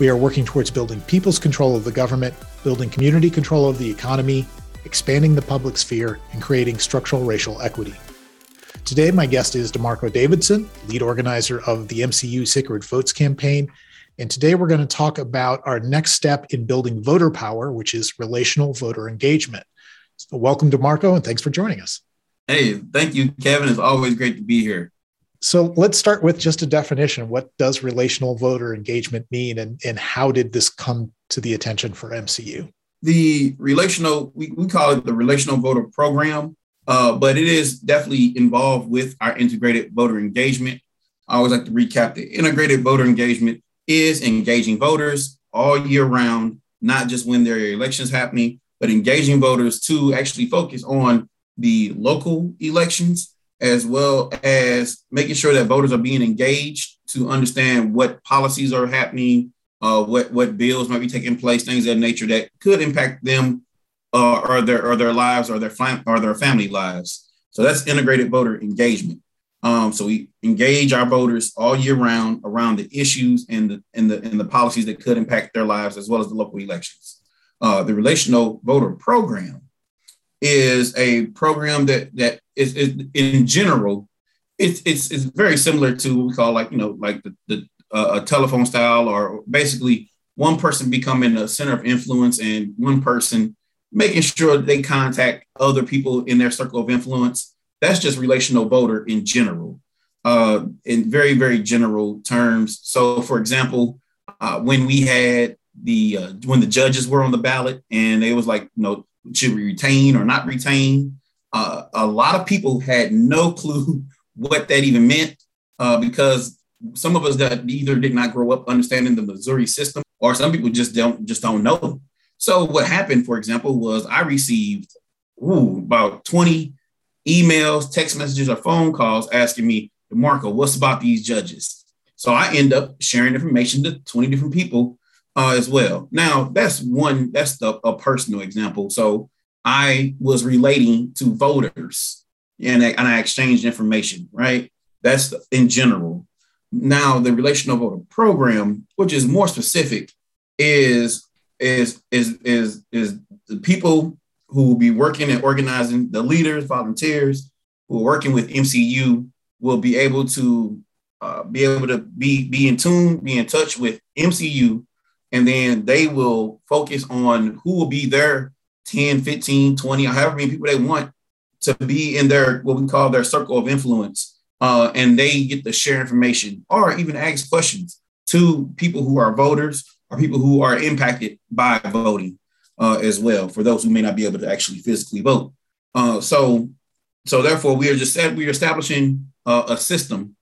We are working towards building people's control of the government, building community control of the economy, expanding the public sphere, and creating structural racial equity. Today, my guest is DeMarco Davidson, lead organizer of the MCU Sacred Votes campaign. And today we're going to talk about our next step in building voter power, which is relational voter engagement. So welcome, DeMarco, and thanks for joining us. Hey, thank you, Kevin. It's always great to be here. So let's start with just a definition. What does relational voter engagement mean, and, and how did this come to the attention for MCU? The relational, we, we call it the relational voter program, uh, but it is definitely involved with our integrated voter engagement. I always like to recap the integrated voter engagement is engaging voters all year round, not just when there are elections happening, but engaging voters to actually focus on the local elections as well as making sure that voters are being engaged to understand what policies are happening, uh, what what bills might be taking place, things of that nature that could impact them uh, or their or their lives or their fam- or their family lives. So that's integrated voter engagement. Um, so we engage our voters all year round around the issues and the and the and the policies that could impact their lives as well as the local elections. Uh, the relational voter program is a program that that is, is in general, it's it's it's very similar to what we call like you know like the, the uh, a telephone style or basically one person becoming a center of influence and one person making sure they contact other people in their circle of influence. That's just relational voter in general, uh, in very very general terms. So, for example, uh, when we had the uh, when the judges were on the ballot and it was like you know should we retain or not retain? Uh, a lot of people had no clue what that even meant uh, because some of us that either did not grow up understanding the Missouri system, or some people just don't just don't know. So what happened, for example, was I received ooh, about 20 emails, text messages, or phone calls asking me, Marco, what's about these judges? So I end up sharing information to 20 different people uh, as well. Now, that's one, that's the, a personal example. So I was relating to voters and I, and I exchanged information, right? That's in general. Now, the relational voter program, which is more specific, is is is is is the people who will be working and organizing the leaders, volunteers who are working with MCU will be able to uh, be able to be be in tune, be in touch with MCU and then they will focus on who will be their 10 15 20 however many people they want to be in their what we call their circle of influence uh, and they get to share information or even ask questions to people who are voters or people who are impacted by voting uh, as well for those who may not be able to actually physically vote. Uh, so so therefore we are just said we are establishing uh, a system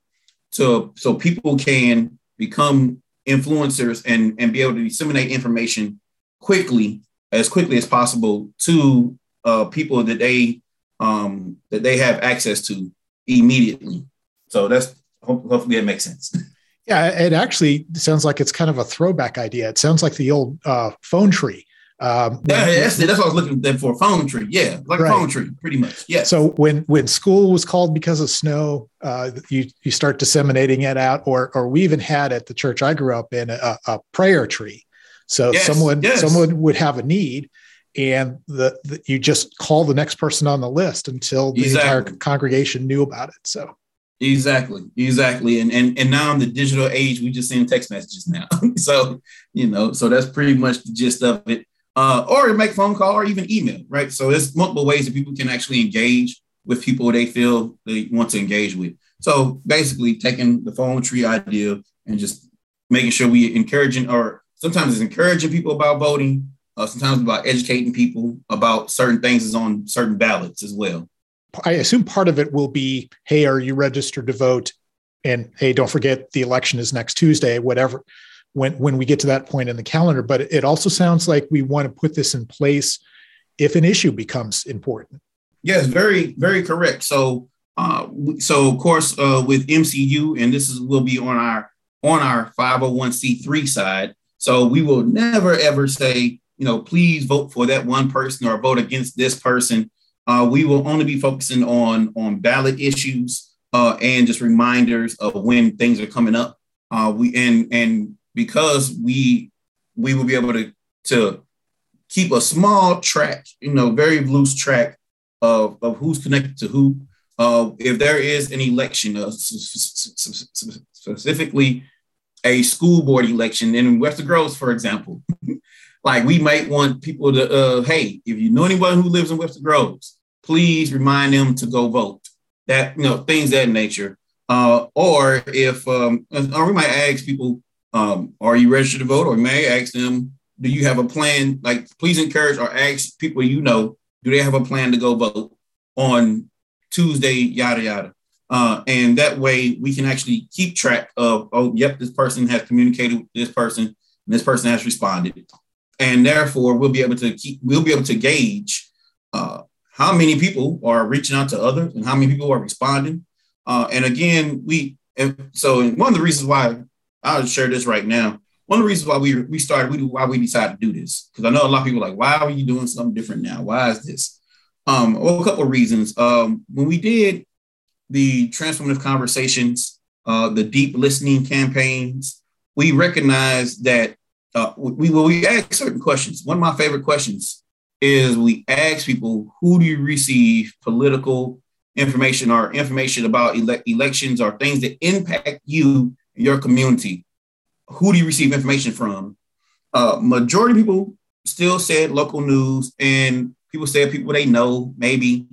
to so people can become influencers and, and be able to disseminate information quickly, as quickly as possible to uh, people that they um, that they have access to immediately. So that's hopefully that makes sense. Yeah, it actually sounds like it's kind of a throwback idea. It sounds like the old uh, phone tree um, yeah, that's, that's what I was looking for. Phone tree, yeah, like right. a phone tree, pretty much. Yeah. So when when school was called because of snow, uh, you you start disseminating it out, or or we even had at the church I grew up in a, a prayer tree. So yes, someone yes. someone would have a need, and the, the, you just call the next person on the list until the exactly. entire congregation knew about it. So Exactly, exactly. And and and now in the digital age, we just send text messages now. so, you know, so that's pretty much the gist of it uh, or make phone call or even email, right? So there's multiple ways that people can actually engage with people they feel they want to engage with. So basically taking the phone tree idea and just making sure we encouraging or sometimes it's encouraging people about voting, uh, sometimes about educating people about certain things is on certain ballots as well. I assume part of it will be, hey, are you registered to vote? And hey, don't forget the election is next Tuesday, whatever when when we get to that point in the calendar. But it also sounds like we want to put this in place if an issue becomes important. Yes, very very correct. So uh, so of course uh, with MCU, and this is will be on our on our 501c3 side. So we will never ever say, you know, please vote for that one person or vote against this person. Uh, we will only be focusing on on ballot issues uh, and just reminders of when things are coming up. Uh, we and and because we we will be able to to keep a small track, you know, very loose track of, of who's connected to who. Uh, if there is an election, uh, specifically a school board election in Webster Groves, for example, like we might want people to, uh, hey, if you know anyone who lives in Webster Groves, please remind them to go vote. That you know things that nature. Uh, or if um, or we might ask people, um, are you registered to vote? Or may ask them, do you have a plan? Like, please encourage or ask people you know, do they have a plan to go vote on Tuesday? Yada yada. Uh, and that way we can actually keep track of, oh, yep, this person has communicated with this person, and this person has responded. And therefore, we'll be able to keep, we'll be able to gauge uh, how many people are reaching out to others and how many people are responding. Uh, and again, we, and so one of the reasons why I'll share this right now. One of the reasons why we we started, we why we decided to do this, because I know a lot of people like, why are you doing something different now? Why is this? Um, well, a couple of reasons. Um, when we did the transformative conversations, uh, the deep listening campaigns, we recognize that uh, we will we ask certain questions. One of my favorite questions is we ask people, who do you receive political information or information about ele- elections or things that impact you, your community? Who do you receive information from? Uh, majority of people still said local news, and people said people they know, maybe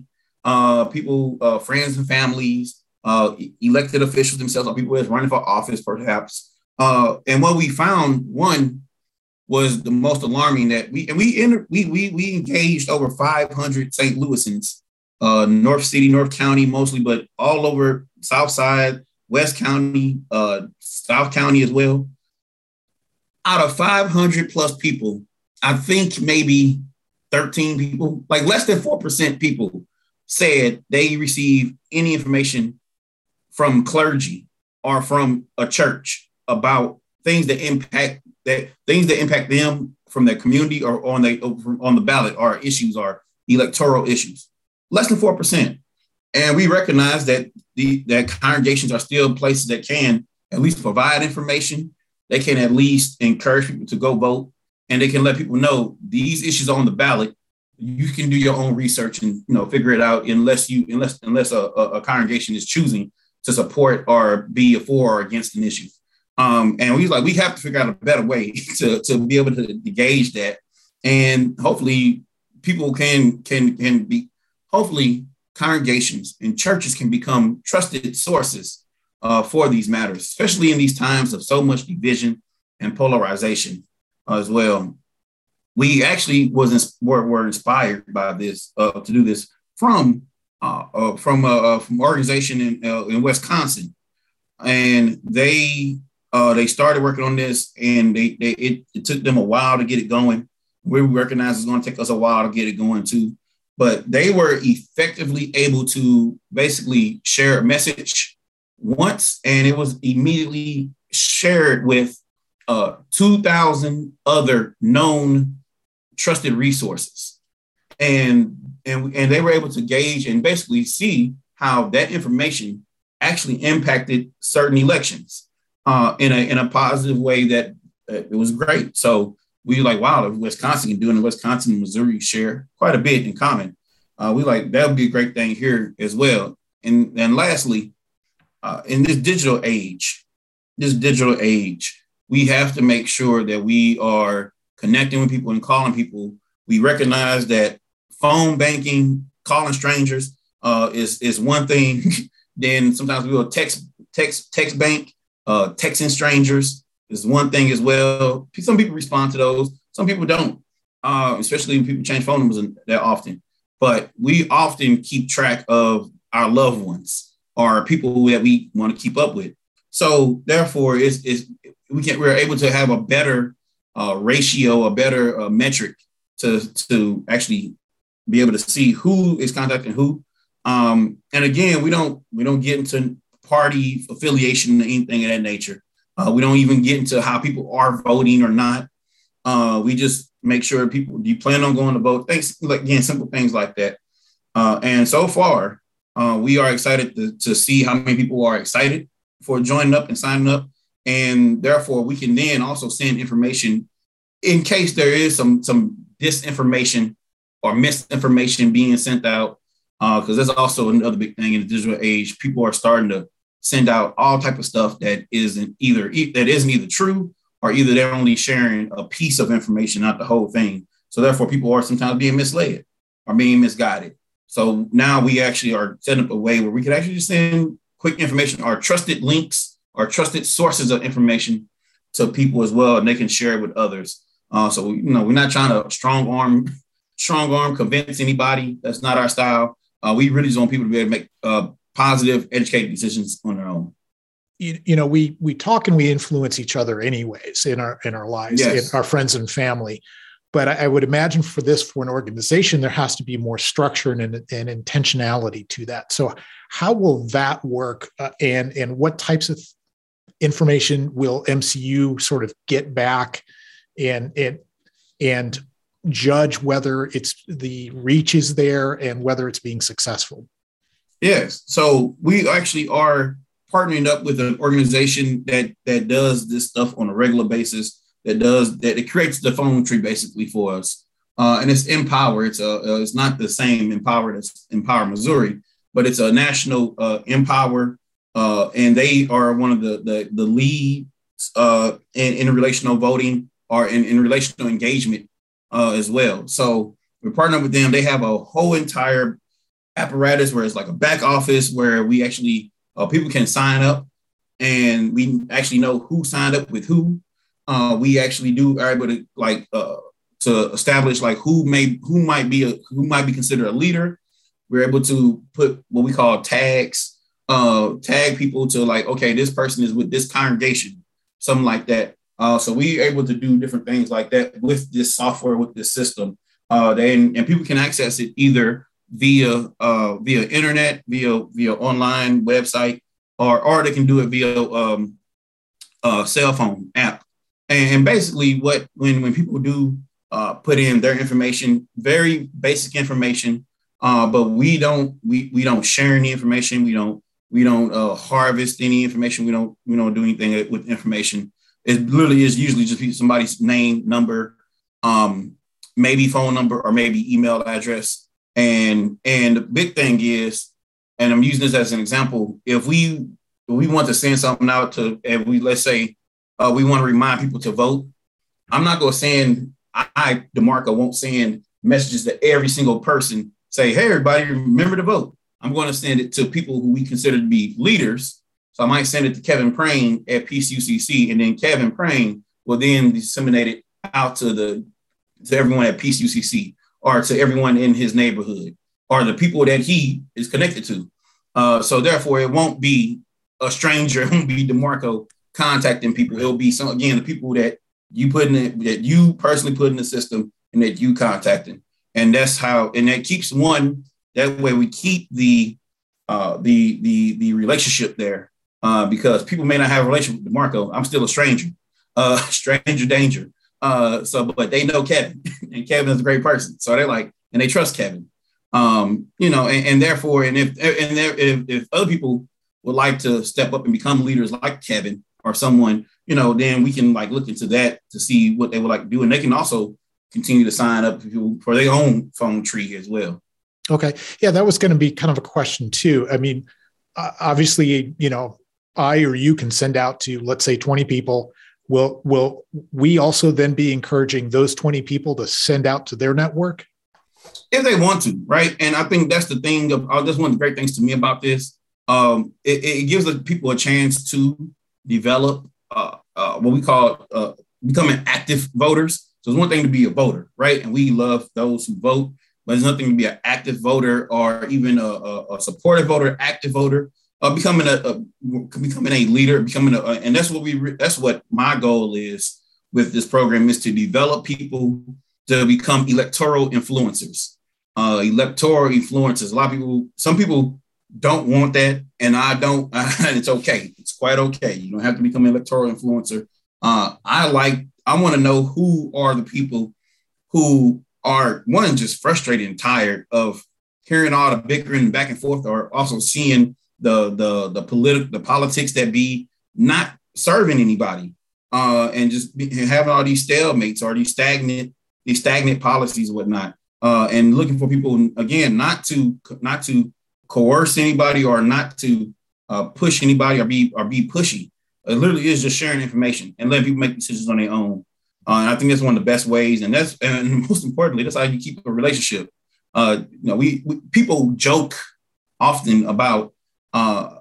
uh, people, uh, friends and families, uh, elected officials themselves, or people that's running for office, perhaps. Uh, and what we found, one was the most alarming that we and we we we we engaged over 500 St. Louisans, uh, North City, North County mostly, but all over South Side, West County, uh, South County as well. Out of 500 plus people, I think maybe 13 people, like less than 4% people said they receive any information from clergy or from a church about things that impact that things that impact them from their community or on the on the ballot are issues are electoral issues. Less than four percent, and we recognize that the that congregations are still places that can at least provide information. They can at least encourage people to go vote, and they can let people know these issues on the ballot you can do your own research and you know figure it out unless you unless unless a, a congregation is choosing to support or be a for or against an issue. Um, and we like we have to figure out a better way to, to be able to gauge that, and hopefully people can can can be hopefully congregations and churches can become trusted sources uh, for these matters, especially in these times of so much division and polarization as well we actually was were, were inspired by this uh, to do this from uh, uh, from uh, uh from organization in uh, in Wisconsin, and they uh, they started working on this, and they, they it, it, took them a while to get it going. We recognize it's going to take us a while to get it going too, but they were effectively able to basically share a message once, and it was immediately shared with uh, 2,000 other known trusted resources. And, and, and they were able to gauge and basically see how that information actually impacted certain elections uh, in, a, in a positive way that uh, it was great. So we like, wow, if Wisconsin can do it, Wisconsin and Missouri share quite a bit in common. Uh, we like that would be a great thing here as well. And and lastly, uh, in this digital age, this digital age, we have to make sure that we are connecting with people and calling people. We recognize that phone banking, calling strangers uh, is is one thing. then sometimes we will text text text bank, uh, texting strangers is one thing as well. Some people respond to those, some people don't, uh, especially when people change phone numbers that often. But we often keep track of our loved ones or people that we want to keep up with. So therefore, it's, it's we can we're able to have a better uh, ratio, a better uh, metric to to actually be able to see who is contacting who. Um, and again, we don't we don't get into party affiliation or anything of that nature. Uh, we don't even get into how people are voting or not. Uh, we just make sure people do you plan on going to vote? Things like again, simple things like that. Uh, and so far, uh, we are excited to, to see how many people are excited for joining up and signing up. And therefore, we can then also send information in case there is some some disinformation or misinformation being sent out. Because uh, that's also another big thing in the digital age. People are starting to send out all type of stuff that isn't either that isn't either true or either they're only sharing a piece of information, not the whole thing. So therefore, people are sometimes being misled or being misguided. So now we actually are setting up a way where we can actually just send quick information or trusted links or trusted sources of information to people as well, and they can share it with others. Uh, so you know, we're not trying to strong arm, strong arm convince anybody. That's not our style. Uh, we really just want people to be able to make uh, positive, educated decisions on their own. You, you, know, we we talk and we influence each other anyways in our in our lives, yes. in our friends and family. But I, I, would imagine for this, for an organization, there has to be more structure and, and intentionality to that. So, how will that work, uh, and and what types of information will MCU sort of get back, and and and judge whether it's the reach is there and whether it's being successful? Yes. So we actually are partnering up with an organization that that does this stuff on a regular basis that does that it creates the phone tree basically for us. Uh, and it's Empower. It's a uh, it's not the same Empower that's Empower Missouri, but it's a national uh, Empower, uh, and they are one of the the, the leads uh, in, in relational voting or in, in relational engagement uh, as well. So we're partnering with them. They have a whole entire apparatus where it's like a back office where we actually people can sign up and we actually know who signed up with who uh, we actually do are able to like uh, to establish like who may who might be a who might be considered a leader. We're able to put what we call tags, uh, tag people to like, okay, this person is with this congregation, something like that. Uh, so we're able to do different things like that with this software, with this system. Uh, then and people can access it either via uh, via internet, via via online website, or or they can do it via um, cell phone app. And basically, what when when people do uh, put in their information, very basic information, uh, but we don't we we don't share any information. We don't we don't uh, harvest any information. We don't we don't do anything with information. It literally is usually just somebody's name, number, um, maybe phone number, or maybe email address. And and the big thing is, and I'm using this as an example. If we if we want to send something out to, if we let's say uh, we want to remind people to vote. I'm not going to send, I, DeMarco, won't send messages to every single person, say, hey, everybody, remember to vote. I'm going to send it to people who we consider to be leaders. So I might send it to Kevin Prang at PCUCC, and then Kevin Prang will then disseminate it out to the to everyone at PCUCC or to everyone in his neighborhood or the people that he is connected to. Uh, so therefore, it won't be a stranger. It won't be DeMarco contacting people. It'll be some again the people that you put in it, that you personally put in the system and that you contacting. And that's how and that keeps one that way we keep the uh the the the relationship there. Uh, because people may not have a relationship with Marco. I'm still a stranger. Uh stranger danger. Uh so but they know Kevin and Kevin is a great person. So they're like and they trust Kevin. Um, you know, and, and therefore, and if and there, if, if other people would like to step up and become leaders like Kevin, or someone, you know, then we can like look into that to see what they would like to do. And they can also continue to sign up for their own phone tree as well. Okay. Yeah, that was going to be kind of a question too. I mean, obviously, you know, I or you can send out to let's say 20 people. Will will we also then be encouraging those 20 people to send out to their network? If they want to, right? And I think that's the thing. Of, uh, that's one of the great things to me about this. Um, it, it gives the people a chance to develop uh, uh, what we call uh, becoming active voters. So it's one thing to be a voter, right? And we love those who vote, but it's nothing to be an active voter or even a, a, a supportive voter, active voter. uh, becoming a, a, becoming a leader, becoming a, and that's what we that's what my goal is with this program is to develop people to become electoral influencers. Uh, electoral influencers. A lot of people, some people don't want that, and I don't. And it's okay. It's quite okay. You don't have to become an electoral influencer. Uh, I like. I want to know who are the people who are one just frustrated and tired of hearing all the bickering back and forth, or also seeing the the the political the politics that be not serving anybody, uh, and just be, having all these stalemates or these stagnant these stagnant policies whatnot, uh, and looking for people again not to not to coerce anybody or not to uh, push anybody or be or be pushy. It literally is just sharing information and letting people make decisions on their own. Uh, and I think that's one of the best ways, and that's and most importantly, that's how you keep a relationship. Uh, you know, we, we people joke often about uh,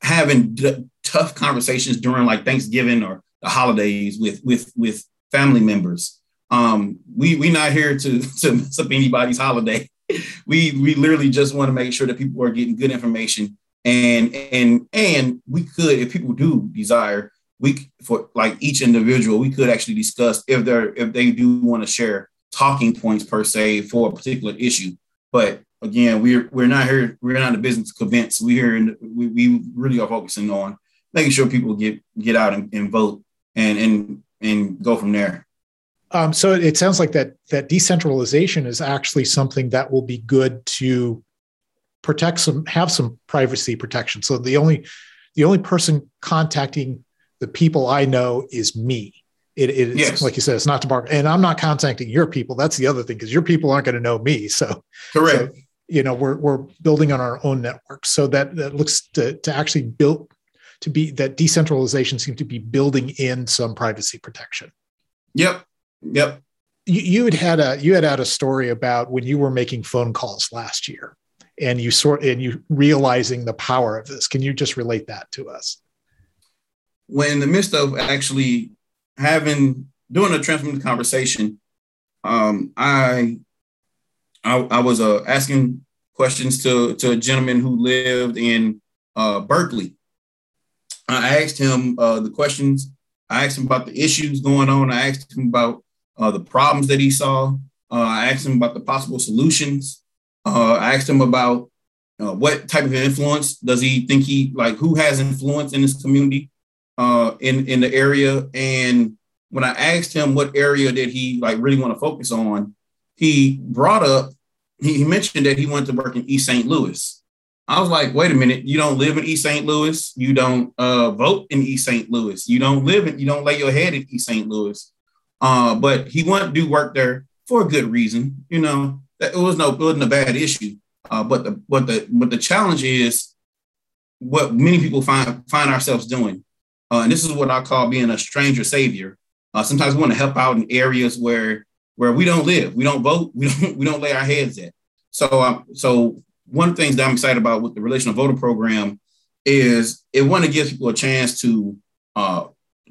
having d- tough conversations during like Thanksgiving or the holidays with with with family members. Um, we we not here to to mess up anybody's holiday. we we literally just want to make sure that people are getting good information and and and we could if people do desire we for like each individual we could actually discuss if they're if they do want to share talking points per se for a particular issue but again we're we're not here we're not in the business to convince We're here and we, we really are focusing on making sure people get get out and, and vote and and and go from there um, so it sounds like that that decentralization is actually something that will be good to protect some have some privacy protection. So the only the only person contacting the people I know is me. It, it's yes. like you said, it's not DeMarco, and I'm not contacting your people. That's the other thing because your people aren't going to know me. So correct. So, you know, we're we're building on our own network, so that that looks to to actually build to be that decentralization seems to be building in some privacy protection. Yep, Yep. You, you had had a you had had a story about when you were making phone calls last year, and you sort and you realizing the power of this. Can you just relate that to us? When in the midst of actually having doing a transformative conversation, um, I, I, I was uh, asking questions to to a gentleman who lived in uh, Berkeley. I asked him uh, the questions. I asked him about the issues going on. I asked him about uh, the problems that he saw. Uh, I asked him about the possible solutions. Uh, I asked him about what type of influence does he think he like? Who has influence in this community, uh, in in the area? And when I asked him what area did he like really want to focus on, he brought up. He, he mentioned that he wanted to work in East St. Louis. I was like, wait a minute, you don't live in East St. Louis. You don't uh, vote in East St. Louis. You don't live in, you don't lay your head in East St. Louis. Uh, but he wanted to do work there for a good reason. You know, it was no, it wasn't a bad issue. Uh, but the but the but the challenge is what many people find find ourselves doing, uh, and this is what I call being a stranger savior. Uh, sometimes we want to help out in areas where where we don't live, we don't vote, we don't we don't lay our heads at. So um, so one of the things that I'm excited about with the relational voter program is it want to give people a chance to uh,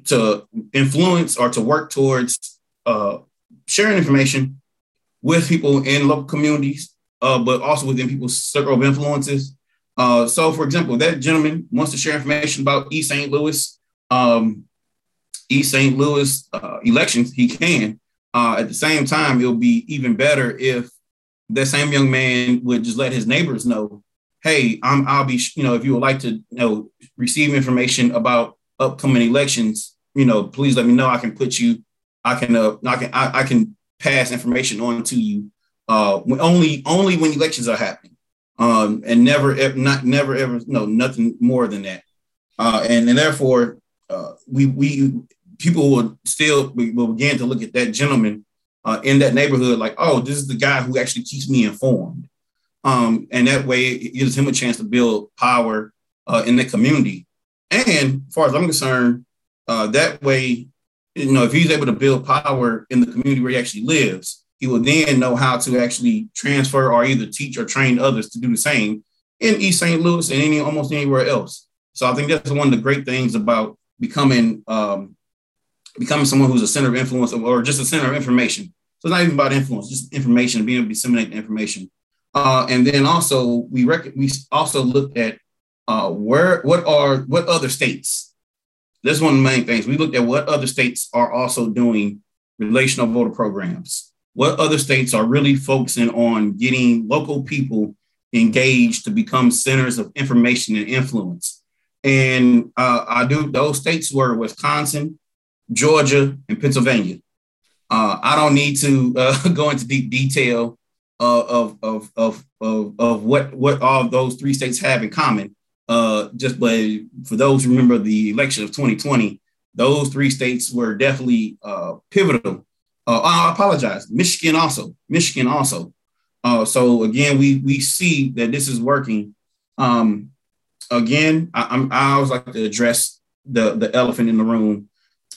to influence or to work towards uh, sharing information with people in local communities, uh, but also within people's circle of influences. Uh, so, for example, that gentleman wants to share information about East St. Louis, um, East St. Louis uh, elections. He can. Uh, at the same time, it'll be even better if that same young man would just let his neighbors know, "Hey, I'm, I'll be, you know, if you would like to, you know, receive information about upcoming elections, you know, please let me know. I can put you, I can, uh, I can, I, I can pass information on to you. Uh, only, only when elections are happening, um, and never, not, never, ever, no, nothing more than that. Uh, and, and therefore, uh, we, we, people will still will begin to look at that gentleman uh, in that neighborhood like, oh, this is the guy who actually keeps me informed. Um, and that way it gives him a chance to build power uh, in the community. And as far as I'm concerned, uh, that way, you know, if he's able to build power in the community where he actually lives, he will then know how to actually transfer or either teach or train others to do the same in East St. Louis and any almost anywhere else. So I think that's one of the great things about becoming um, becoming someone who's a center of influence or just a center of information. So it's not even about influence, just information, being able to disseminate the information. Uh, and then also we rec- we also looked at uh, where what are what other states? That's one of the main things. We looked at what other states are also doing relational voter programs. What other states are really focusing on getting local people engaged to become centers of information and influence. And uh, I do those states were Wisconsin, Georgia, and Pennsylvania. Uh, I don't need to uh, go into deep detail of, of, of, of, of what, what all those three states have in common. Uh, just but for those who remember the election of 2020, those three states were definitely uh, pivotal. Uh, I apologize. Michigan also. Michigan also. So again, we we see that this is working. Um, again, I, I always like to address the the elephant in the room,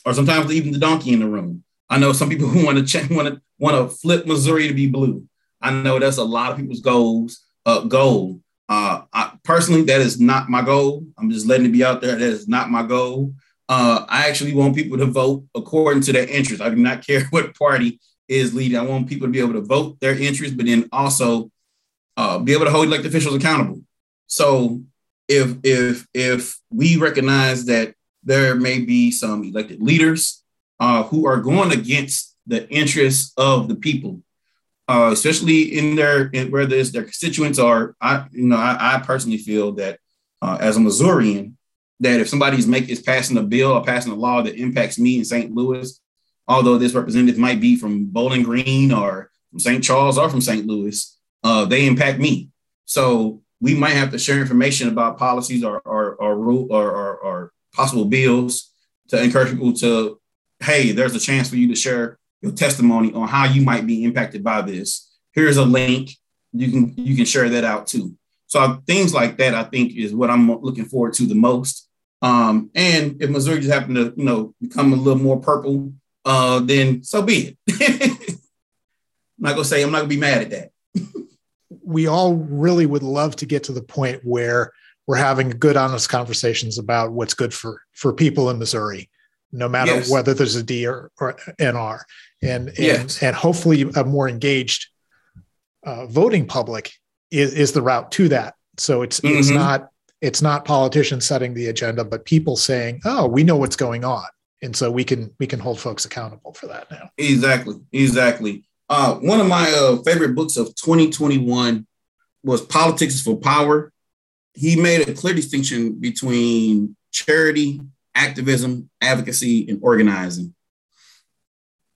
or sometimes even the donkey in the room. I know some people who want to check, want to want to flip Missouri to be blue. I know that's a lot of people's goals. Uh, goal. Uh, I, personally, that is not my goal. I'm just letting it be out there. That is not my goal. Uh, I actually want people to vote according to their interests. I do not care what party is leading. I want people to be able to vote their interests, but then also uh, be able to hold elected officials accountable. So if if if we recognize that there may be some elected leaders uh, who are going against the interests of the people, uh, especially in their in, whether it's their constituents or I, you know, I, I personally feel that uh, as a Missourian, that if somebody's making is passing a bill or passing a law that impacts me in St. Louis, although this representative might be from Bowling Green or from St. Charles or from St. Louis, uh, they impact me. So we might have to share information about policies or or or, rule, or, or, or possible bills to encourage people to, hey, there's a chance for you to share your testimony on how you might be impacted by this. Here's a link. You can you can share that out too. So things like that, I think, is what I'm looking forward to the most. Um, and if Missouri just happened to, you know, become a little more purple, uh, then so be it. I'm not gonna say I'm not gonna be mad at that. We all really would love to get to the point where we're having good, honest conversations about what's good for for people in Missouri, no matter yes. whether there's a D or, or NR, and and, yes. and hopefully a more engaged uh, voting public is, is the route to that. So it's mm-hmm. it's not it's not politicians setting the agenda, but people saying, "Oh, we know what's going on," and so we can we can hold folks accountable for that now. Exactly, exactly. Uh, one of my uh, favorite books of 2021 was Politics for Power. He made a clear distinction between charity, activism, advocacy, and organizing.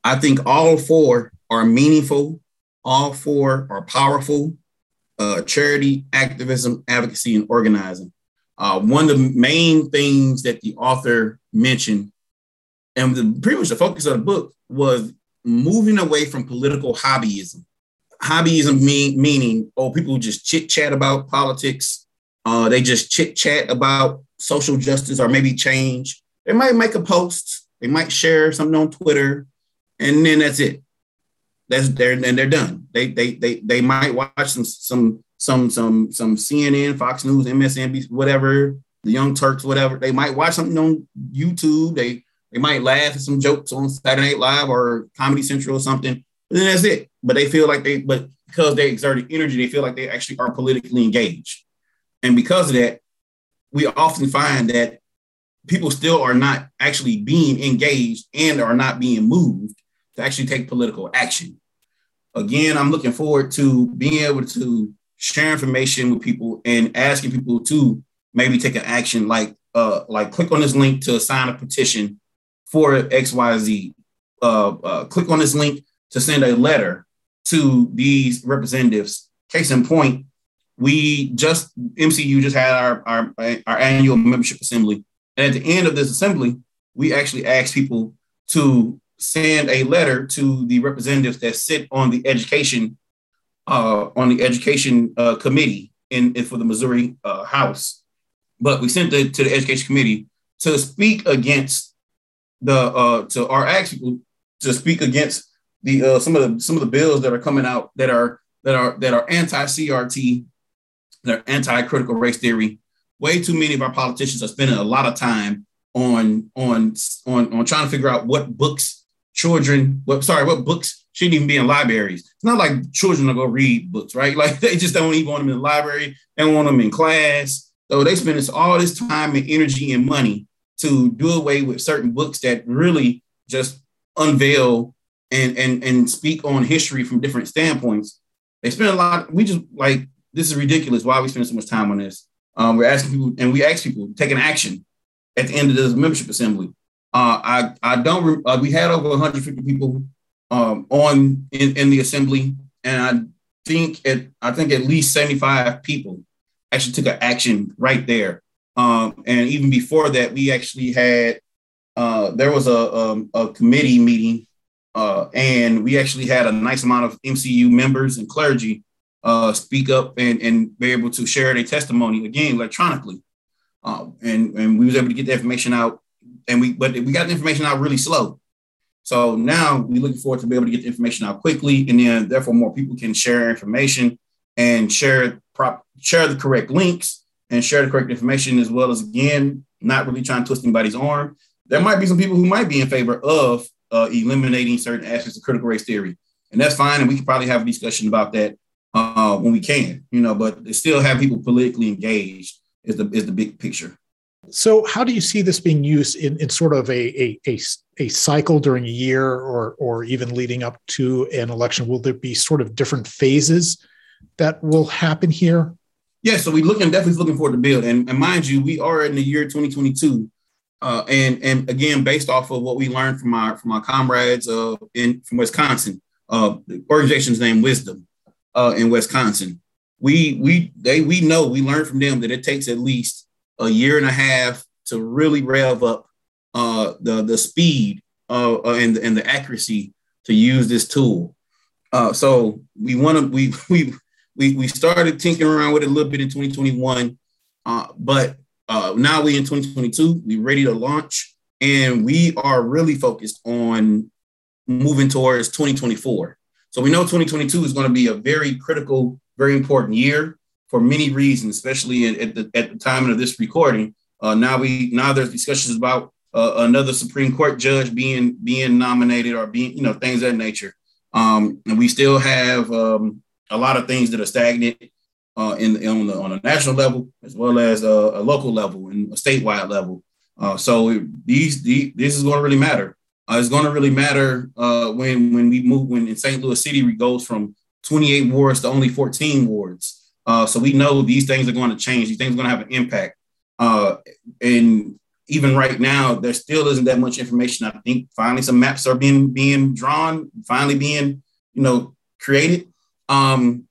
I think all four are meaningful, all four are powerful, uh, charity, activism, advocacy, and organizing. Uh, one of the main things that the author mentioned, and the, pretty much the focus of the book, was moving away from political hobbyism. Hobbyism mean, meaning, oh, people just chit chat about politics. Uh, they just chit chat about social justice or maybe change. They might make a post, they might share something on Twitter, and then that's it that's there and they're done. They they they they might watch some some some some some CNN, Fox News, MSNBC, whatever, the Young Turks, whatever. They might watch something on YouTube. They they might laugh at some jokes on Saturday Night Live or Comedy Central or something. But then that's it. But they feel like they, but because they exerted energy, they feel like they actually are politically engaged. And because of that, we often find that people still are not actually being engaged and are not being moved to actually take political action again, I'm looking forward to being able to share information with people and asking people to maybe take an action like uh, like click on this link to sign a petition for XYZ. Uh, uh, click on this link to send a letter to these representatives. Case in point, we just MCU just had our, our, our annual membership assembly. And at the end of this assembly, we actually asked people to send a letter to the representatives that sit on the education uh, on the education uh, committee in, in, for the Missouri uh, House. But we sent it to the education committee to speak against the uh, to our people to speak against the uh, some of the some of the bills that are coming out that are that are that are anti CRT, that are anti critical race theory. Way too many of our politicians are spending a lot of time on on on on trying to figure out what books children, well, sorry, what books shouldn't even be in libraries. It's not like children are to read books, right? Like they just don't even want them in the library. They want them in class. So they spend all this time and energy and money to do away with certain books that really just unveil and and and speak on history from different standpoints. They spend a lot. We just like this is ridiculous. Why are we spending so much time on this? Um, we're asking people, and we ask people take an action at the end of this membership assembly. Uh, I I don't. Re- uh, we had over 150 people um, on in, in the assembly, and I think at I think at least 75 people actually took an action right there. Um, and even before that, we actually had uh, there was a, um, a committee meeting, uh, and we actually had a nice amount of MCU members and clergy uh, speak up and, and be able to share their testimony again electronically. Um, and, and we was able to get the information out and we but we got the information out really slow. So now we're looking forward to be able to get the information out quickly, and then therefore more people can share information and share prop share the correct links and share the correct information as well as again not really trying to twist anybody's arm. There might be some people who might be in favor of uh, eliminating certain aspects of critical race theory, and that's fine. And we can probably have a discussion about that uh, when we can, you know. But still have people politically engaged is the is the big picture. So, how do you see this being used in, in sort of a, a, a, a, cycle during a year or, or even leading up to an election? Will there be sort of different phases that will happen here? Yeah, so we're looking definitely looking forward to build. And, and mind you, we are in the year 2022. Uh, and and again, based off of what we learned from our from our comrades uh, in from Wisconsin, uh, the organization's name Wisdom uh, in Wisconsin. We we they we know we learned from them that it takes at least a year and a half to really rev up uh, the the speed uh, uh, and and the accuracy to use this tool. Uh, so we want to we we we we started tinkering around with it a little bit in 2021, uh, but uh, now we in 2022. We're ready to launch, and we are really focused on moving towards 2024. So we know 2022 is going to be a very critical, very important year for many reasons, especially at the, at the time of this recording. Uh, now we now there's discussions about uh, another Supreme Court judge being being nominated or being you know things of that nature. Um, and we still have um, a lot of things that are stagnant uh, in on the on a national level as well as a, a local level and a statewide level. Uh, so these, these this is going to really matter. Uh, it's going to really matter uh, when when we move when in St. Louis City we goes from 28 wards to only 14 wards. Uh, so we know these things are going to change. These things are going to have an impact. Uh, and even right now, there still isn't that much information. I think finally some maps are being being drawn, finally being you know created. Um,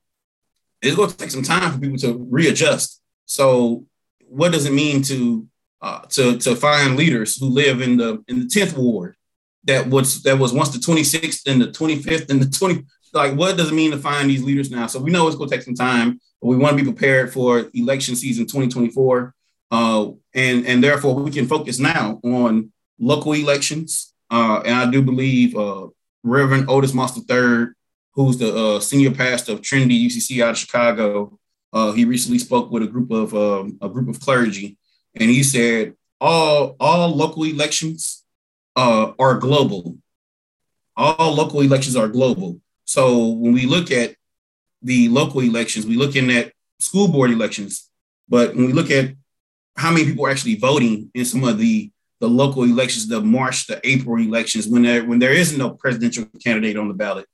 it's going to take some time for people to readjust. So, what does it mean to uh, to to find leaders who live in the in the tenth ward that was that was once the twenty sixth and the twenty fifth and the twenty like what does it mean to find these leaders now? So we know it's going to take some time but we want to be prepared for election season 2024. Uh, and, and therefore, we can focus now on local elections. Uh, and I do believe uh, Reverend Otis Moss III, who's the uh, senior pastor of Trinity UCC out of Chicago, uh, he recently spoke with a group of um, a group of clergy, and he said all all local elections uh, are global. All local elections are global. So when we look at the local elections, we look in at school board elections, but when we look at how many people are actually voting in some of the the local elections, the March, the April elections, when there when there is no presidential candidate on the ballot,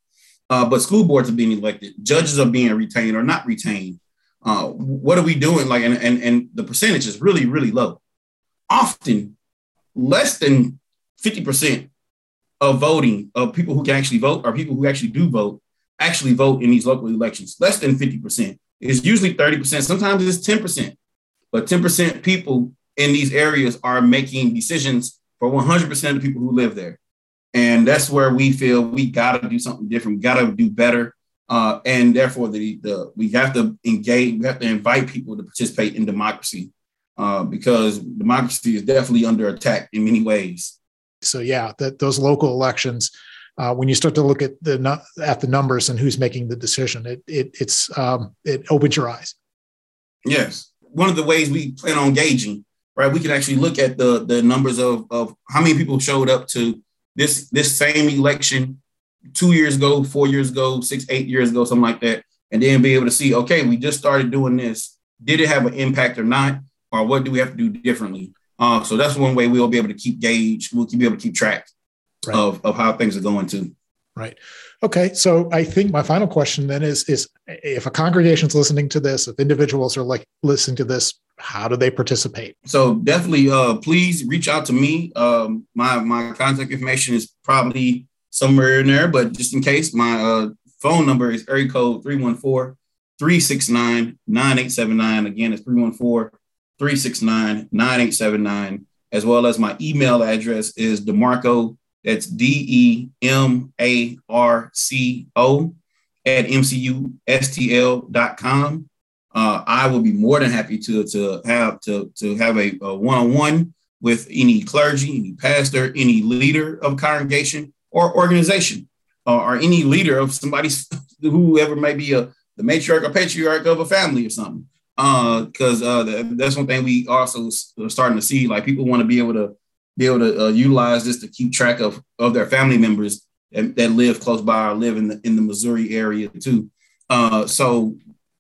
uh, but school boards are being elected, judges are being retained or not retained. Uh, what are we doing? Like, and, and and the percentage is really really low. Often, less than fifty percent of voting of people who can actually vote or people who actually do vote actually vote in these local elections. Less than 50%. It's usually 30%. Sometimes it's 10%. But 10% people in these areas are making decisions for 100% of the people who live there. And that's where we feel we got to do something different. We got to do better. Uh, and therefore, the, the we have to engage, we have to invite people to participate in democracy uh, because democracy is definitely under attack in many ways. So, yeah, that those local elections uh, when you start to look at the at the numbers and who's making the decision, it, it it's um, it opens your eyes. Yes, one of the ways we plan on gauging, right? We can actually look at the the numbers of of how many people showed up to this this same election two years ago, four years ago, six, eight years ago, something like that, and then be able to see, okay, we just started doing this. Did it have an impact or not? or what do we have to do differently? Uh, so that's one way we'll be able to keep gauge. We'll be able to keep track right. of, of how things are going too. Right. Okay. So I think my final question then is is if a congregation is listening to this, if individuals are like listening to this, how do they participate? So definitely uh please reach out to me. Um my my contact information is probably somewhere in there, but just in case, my uh phone number is area code 314-369-9879. Again, it's 314-369-9879, as well as my email address is DeMarco that's D E M A R C O at mcustl.com. Uh, I will be more than happy to to have to to have a, a one-on-one with any clergy, any pastor, any leader of congregation or organization, uh, or any leader of somebody's whoever may be a the matriarch or patriarch of a family or something. Because uh, uh, that's one thing we also are starting to see. Like people want to be able to be able to uh, utilize this to keep track of of their family members that, that, live close by or live in the in the Missouri area too. Uh, so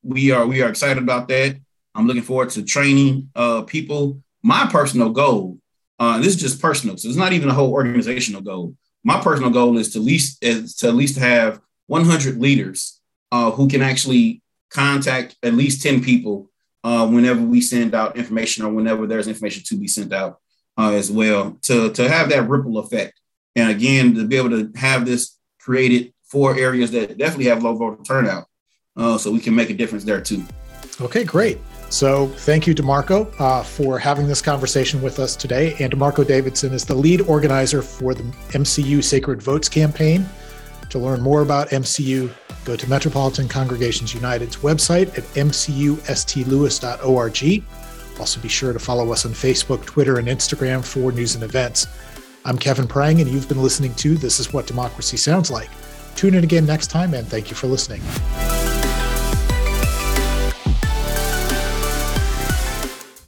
we are we are excited about that. I'm looking forward to training uh, people. My personal goal, uh, this is just personal, so it's not even a whole organizational goal. My personal goal is to least is to at least have 100 leaders uh, who can actually contact at least 10 people uh, whenever we send out information or whenever there's information to be sent out uh, as well to, to have that ripple effect. And again, to be able to have this created for areas that definitely have low voter turnout. Uh, so we can make a difference there too. Okay, great. So thank you, DeMarco, uh, for having this conversation with us today. And DeMarco Davidson is the lead organizer for the MCU Sacred Votes campaign. To learn more about MCU, go to Metropolitan Congregations United's website at mcustlewis.org. Also, be sure to follow us on Facebook, Twitter, and Instagram for news and events. I'm Kevin Prang, and you've been listening to This Is What Democracy Sounds Like. Tune in again next time, and thank you for listening.